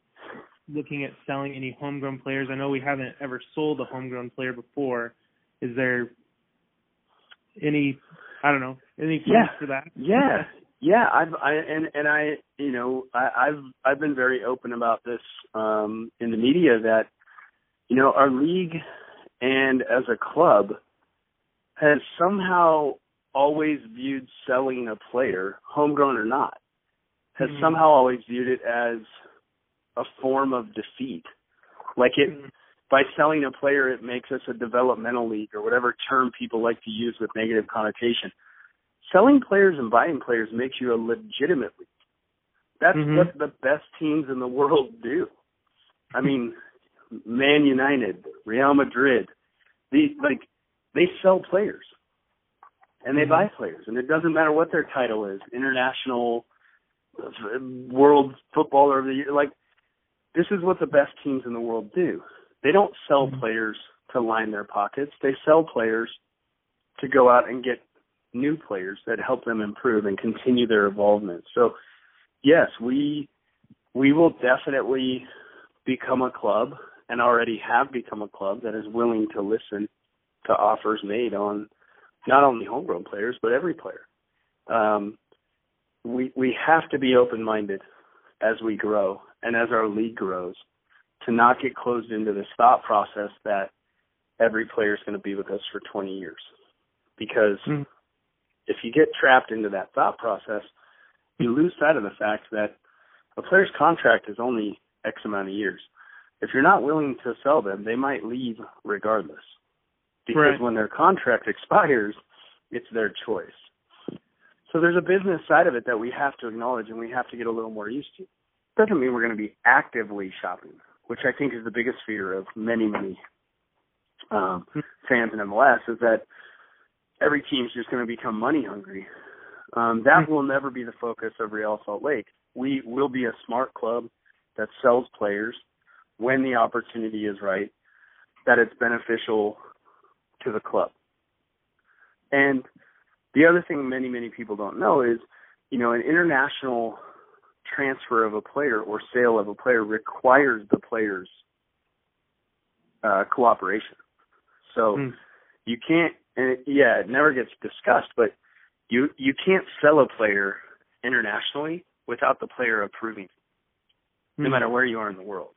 looking at selling any homegrown players? I know we haven't ever sold a homegrown player before. Is there any I don't know any plans Yeah. for that? Yeah, *laughs* yeah. I've I and and I you know I, I've I've been very open about this um, in the media that you know our league and as a club has somehow always viewed selling a player, homegrown or not, has Mhm. somehow always viewed it as a form of defeat. Like it Mhm. by selling a player, it makes us a developmental league or whatever term people like to use with negative connotation. Selling players and buying players makes you a legitimate league. That's Mhm. what the best teams in the world do. I *laughs* mean, Man United, Real Madrid, the like they sell players and they Mhm. buy players, and it doesn't matter what their title is, international, world footballer of the year. Like this is what the best teams in the world do. They don't sell Mhm. players to line their pockets. They sell players to go out and get new players that help them improve and continue their involvement. So, yes, we we will definitely become a club and already have become a club that is willing to listen to offers made on not only homegrown players but every player. Um, we we have to be open minded as we grow and as our league grows to not get closed into this thought process that every player is going to be with us for 20 years because Mhm. If you get trapped into that thought process you lose sight of the fact that a player's contract is only x amount of years if you're not willing to sell them they might leave regardless because Right. when their contract expires it's their choice so there's a business side of it that we have to acknowledge and we have to get a little more used to. Doesn't mean we're going to be actively shopping, which I think is the biggest fear of many, many um, fans in MLS is that every team's just going to become money hungry. Um, that will never be the focus of Real Salt Lake. We will be a smart club that sells players when the opportunity is right, that it's beneficial to the club. And the other thing many, many people don't know is, you know, an international transfer of a player or sale of a player requires the player's uh, cooperation. So Mm. you can't, and it, yeah, it never gets discussed, but you you can't sell a player internationally without the player approving, no Mhm. matter where you are in the world.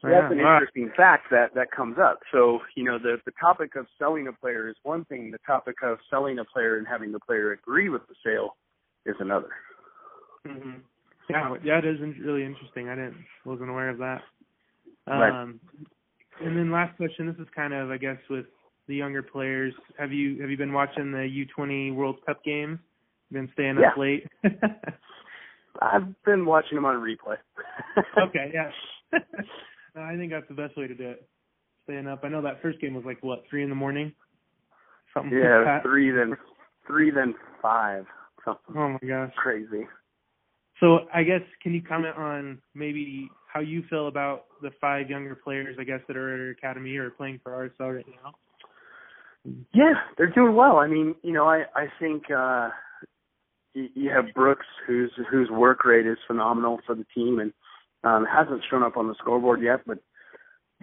So Yeah, that's an interesting fact that that comes up. So you know the the topic of selling a player is one thing. The topic of selling a player and having the player agree with the sale is another. hmm Yeah, yeah, it is really interesting. I didn't wasn't aware of that. Right. Um, and then last question. This is kind of, I guess, with the younger players. Have you have you been watching the U20 World Cup games? Been staying up Yeah. late? *laughs* I've been watching them on replay. *laughs* okay, yeah. No, *laughs* I think that's the best way to do it. Staying up. I know that first game was like what three in the morning. Something like yeah, that. three then three then five. Something Oh my gosh. crazy. So I guess can you comment on maybe how you feel about the five younger players I guess that are at our academy or playing for RSL right now? Yeah, they're doing well. I mean, you know, I I think uh you, you have Brooks whose whose work rate is phenomenal for the team and um hasn't shown up on the scoreboard yet, but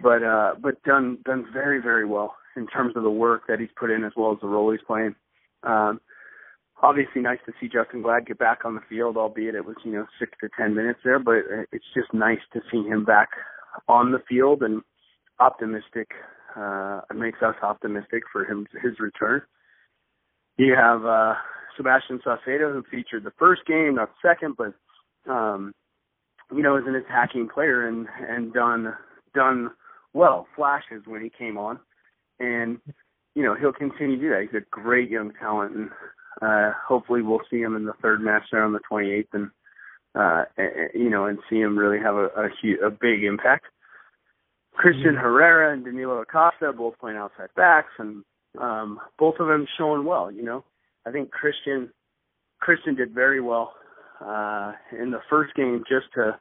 but uh but done done very very well in terms of the work that he's put in as well as the role he's playing. Um obviously nice to see Justen Glad get back on the field, albeit it was, you know, six to ten minutes there, but it's just nice to see him back on the field and optimistic. Uh, it makes us optimistic for him his return. You have uh, Sebastian Saucedo, who featured the first game, not second, but um, you know, is an attacking player and and done done well. Flashes when he came on, and you know he'll continue to do that. He's a great young talent, and uh, hopefully we'll see him in the third match there on the 28th, and uh, you know, and see him really have a a, huge, a big impact. Christian Herrera and Danilo Acosta both playing outside backs, and um, both of them showing well. You know, I think Christian Christian did very well uh, in the first game just to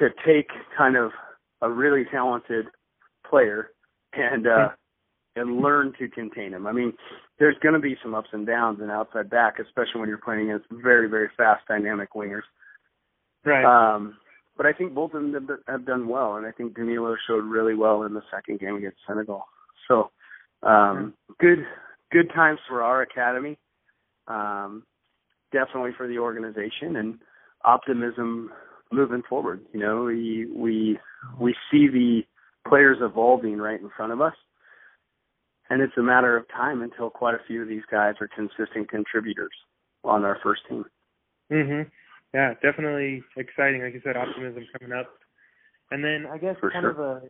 to take kind of a really talented player and uh, and learn to contain him. I mean, there's going to be some ups and downs in outside back, especially when you're playing against very very fast dynamic wingers. Right. Um, but I think both of them have- done well, and I think Danilo showed really well in the second game against Senegal. So, um, good good times for our academy, um, definitely for the organization, and optimism moving forward. You know, we we we see the players evolving right in front of us, and it's a matter of time until quite a few of these guys are consistent contributors on our first team. Mhm. Yeah, definitely exciting. Like you said, optimism coming up. And then I guess For kind sure. of a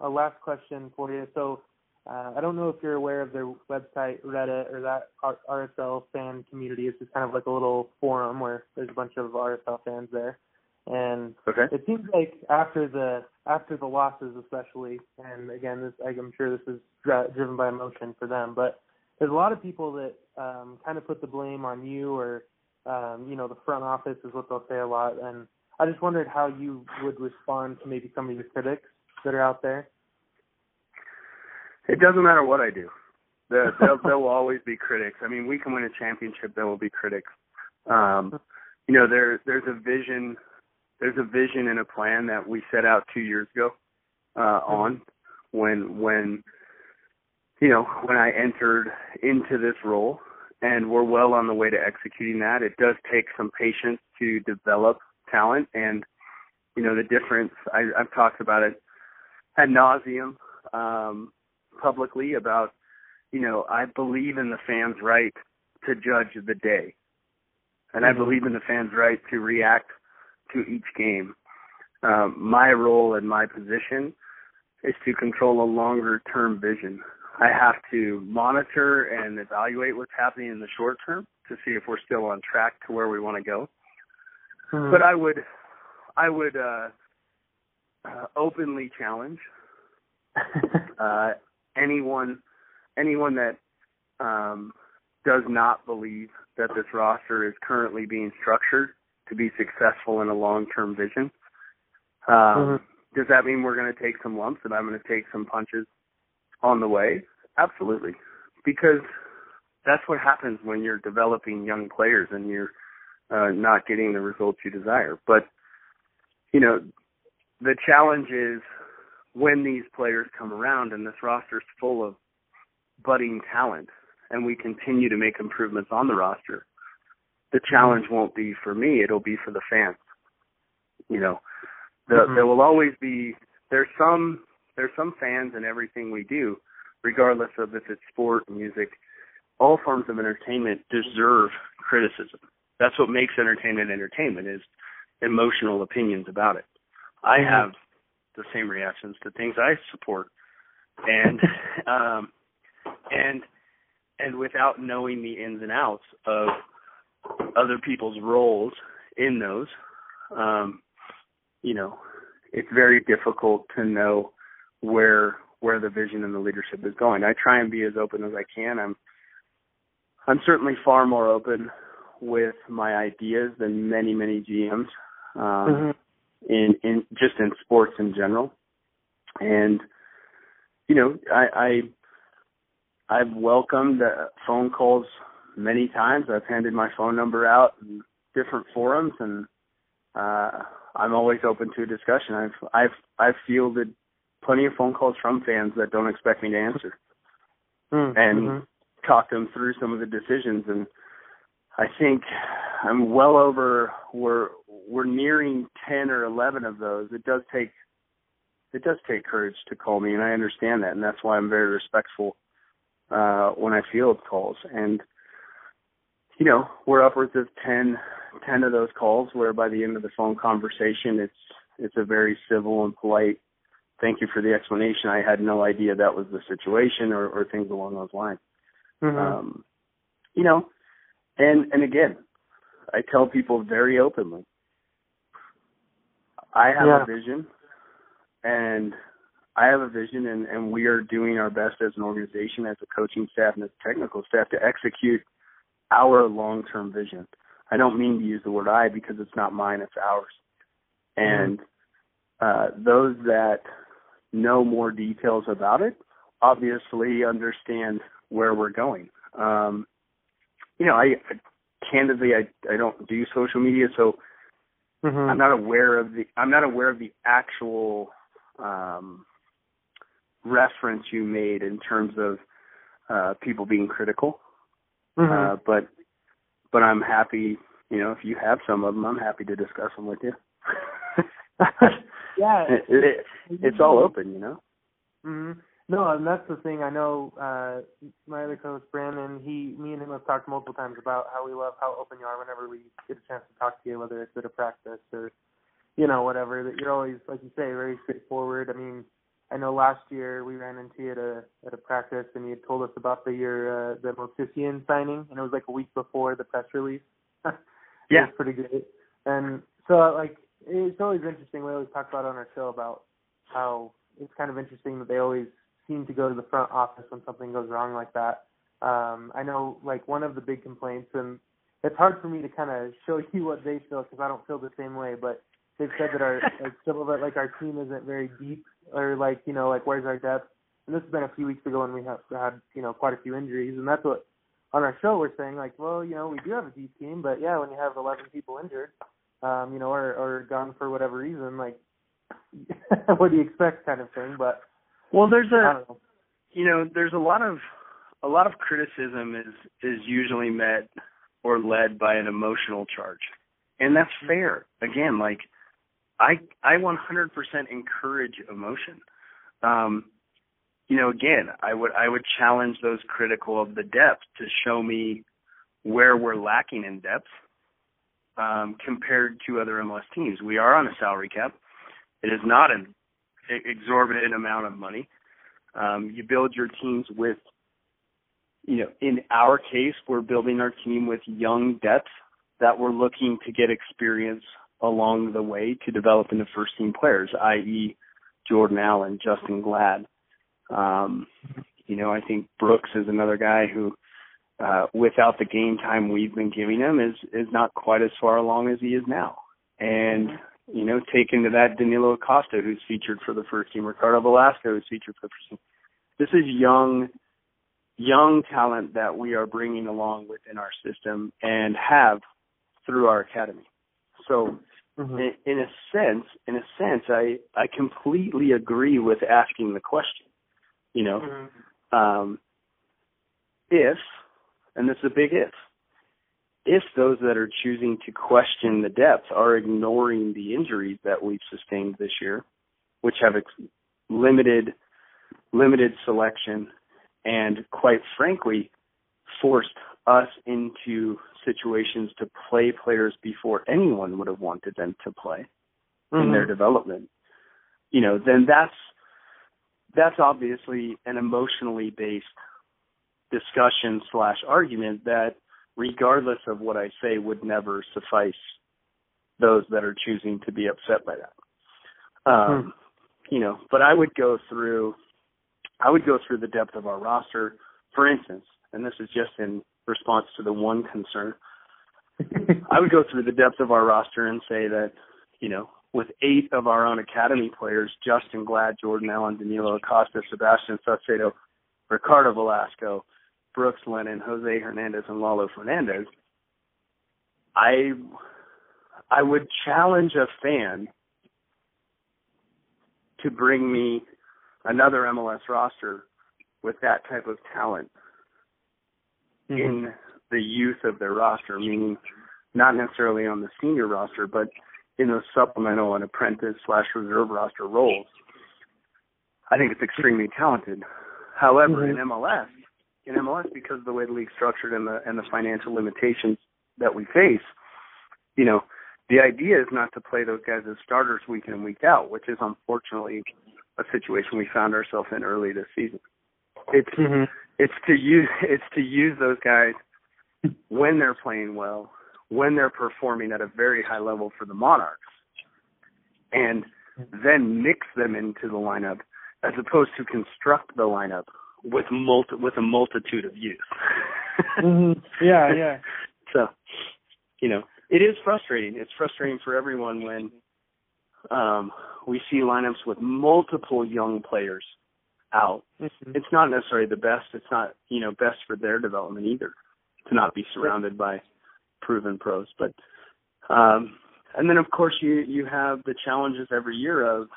a last question for you. So uh, I don't know if you're aware of their website, Reddit, or that R- RSL fan community. It's just kind of like a little forum where there's a bunch of RSL fans there. And Okay. it seems like after the after the losses, especially, and again, this I'm sure this is dri- driven by emotion for them, but there's a lot of people that um, kind of put the blame on you or um, you know the front office is what they'll say a lot. And I just wondered how you would respond to maybe some of your critics that are out there. It doesn't matter what I do. There, *laughs* there, there will always be critics. I mean, we can win a championship. There will be critics. Um, you know, there there's a vision, there's a vision and a plan that we set out two years ago uh, on when when you know when I entered into this role, and we're well on the way to executing that. It does take some patience to develop talent, and you know the difference. I, I've talked about it ad nauseum um, publicly about you know I believe in the fans' right to judge the day, and I believe in the fans' right to react to each game. Um, my role and my position is to control a longer term vision. I have to monitor and evaluate what's happening in the short term to see if we're still on track to where we want to go. Mhm. But I would, I would uh, uh, openly challenge *laughs* uh, anyone, anyone that um, does not believe that this roster is currently being structured to be successful in a long-term vision. Um, Mhm. Does that mean we're going to take some lumps and I'm going to take some punches on the way? Absolutely, because that's what happens when you're developing young players and you're uh, not getting the results you desire. But you know, the challenge is when these players come around and this roster's full of budding talent and we continue to make improvements on the roster, the challenge won't be for me, it'll be for the fans. You know, the, Mhm. there will always be there's some there's some fans in everything we do, regardless of if it's sport, music, all forms of entertainment deserve criticism. That's what makes entertainment entertainment is emotional opinions about it. I Mhm. have the same reactions to things I support, and *laughs* um, and and without knowing the ins and outs of other people's roles in those, um, you know, it's very difficult to know where where the vision and the leadership is going. I try and be as open as I can. I'm I'm certainly far more open with my ideas than many many GMs. Um, Mhm. in in just in sports in general. And you know, I, I I've welcomed uh, phone calls many times. I've handed my phone number out in different forums, and uh, I'm always open to a discussion. I've I've I've fielded plenty of phone calls from fans that don't expect me to answer Mhm. and Mhm. talk them through some of the decisions and I think I'm well over we're we're nearing 10 or 11 of those. It does take it does take courage to call me and I understand that and that's why I'm very respectful uh when I field calls and you know, we're upwards of 10 10 of those calls where by the end of the phone conversation it's it's a very civil and polite thank you for the explanation. I had no idea that was the situation or, or things along those lines. Mhm. Um, you know, and and again, I tell people very openly, I have Yeah. a vision, and I have a vision, and and we are doing our best as an organization, as a coaching staff and as a technical staff, to execute our long-term vision. I don't mean to use the word "I" because it's not mine; it's ours. And uh, those that know more details about it obviously understand where we're going. Um, you know, I candidly I I don't do social media, so Mhm. I'm not aware of the I'm not aware of the actual um, reference you made in terms of uh, people being critical. Mhm. Uh, but but I'm happy. You know, if you have some of them, I'm happy to discuss them with you. *laughs* *laughs* yeah. *laughs* it, it, it's all open, you know. hmm No, and that's the thing. I know uh my other coach Brandon. He, me, and him have talked multiple times about how we love how open you are whenever we get a chance to talk to you, whether it's at a practice or, you know, whatever. That you're always, like you say, very straightforward. I mean, I know last year we ran into you at a at a practice, and you had told us about the your uh, the Movsisyan signing, and it was like a week before the press release. *laughs* it Yeah. was pretty great. And so, like, it's always interesting. We always talk about on our show about how it's kind of interesting that they always seem to go to the front office when something goes wrong like that. Um, I know, like, one of the big complaints, and it's hard for me to kind of show you what they feel because I don't feel the same way, but they've said that our *laughs* like of it, like our team isn't very deep, or like you know, like where's our depth? And this has been a few weeks ago when we have had you know quite a few injuries, and that's what on our show we're saying like, well, you know, we do have a deep team, but yeah, when you have 11 people injured, um, you know, or or gone for whatever reason, like, *laughs* what do you expect, kind of thing. But Well, there's a know. you know there's a lot of a lot of criticism is is usually met or led by an emotional charge, and that's fair. Again, like I I 100% encourage emotion. Um, you know, again, I would I would challenge those critical of the depth to show me where we're lacking in depth um, compared to other MLS teams. We are on a salary cap. It is not an exorbitant amount of money. Um, you build your teams with, you know, in our case, we're building our team with young depth that we're looking to get experience along the way to develop into first team players, i.e., Jordan Allen, Justen Glad. Um, you know, I think Brooks is another guy who, uh, without the game time we've been giving him, is is not quite as far along as he is now. And you know, take into that Danilo Acosta, who's featured for the first team, Ricardo Velasco, who's featured for the first team. This is young, young talent that we are bringing along within our system and have through our academy. So, mm-hmm. in, in a sense, in a sense, I I completely agree with asking the question. You know, mm-hmm. um, if, and this is a big if, if those that are choosing to question the depth are ignoring the injuries that we've sustained this year, which have ex- limited limited selection and quite frankly forced us into situations to play players before anyone would have wanted them to play mm-hmm. in their mm-hmm. development you know then that's that's obviously an emotionally based discussion slash argument that regardless of what I say, would never suffice those that are choosing to be upset by that. Um, hmm. You know, but I would go through, I would go through the depth of our roster. For instance, and this is just in response to the one concern, *laughs* I would go through the depth of our roster and say that, you know, with eight of our own academy players, Justen Glad, Jordan Allen, Danilo Acosta, Sebastian Saucedo, Ricardo Velasco, Brooks Lennon, Jose Hernandez, and Lalo Fernandez, I I would challenge a fan to bring me another MLS roster with that type of talent mm-hmm. in the youth of their roster, meaning not necessarily on the senior roster, but in those supplemental and apprentice slash reserve roster roles. I think it's extremely talented. However, mm-hmm. in MLS, in MLS because of the way the league's structured and the and the financial limitations that we face, you know, the idea is not to play those guys as starters week in and week out, which is unfortunately a situation we found ourselves in early this season. It's mm-hmm. it's to use it's to use those guys when they're playing well, when they're performing at a very high level for the Monarchs, and then mix them into the lineup as opposed to construct the lineup with multi with a multitude of youth. *laughs* mm-hmm. Yeah, yeah. So, you know, it is frustrating. It's frustrating for everyone when um, we see lineups with multiple young players out. Mm-hmm. It's not necessarily the best. It's not you know best for their development either to not be surrounded by proven pros. But um, and then of course you you have the challenges every year of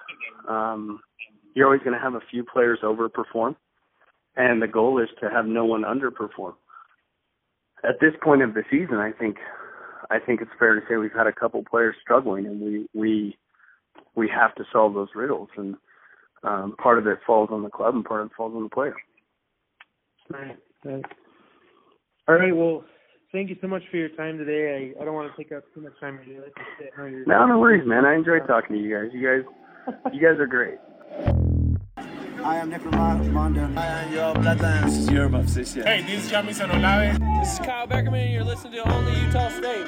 um, you're always going to have a few players overperform and the goal is to have no one underperform. At this point of the season, I think I think it's fair to say we've had a couple players struggling, and we we we have to solve those riddles, and um, part of it falls on the club, and part of it falls on the player. Right. right. All right. Well, thank you so much for your time today. I, I don't want to take up too much time. No, no worries, man. I enjoyed talking to you guys. You guys, you guys are great. I am Nick Rimando. I am Joao Plata. This is Europe of Hey, this is Jamison Olave. This is Kyle Beckerman, and you're listening to Ole Utah State.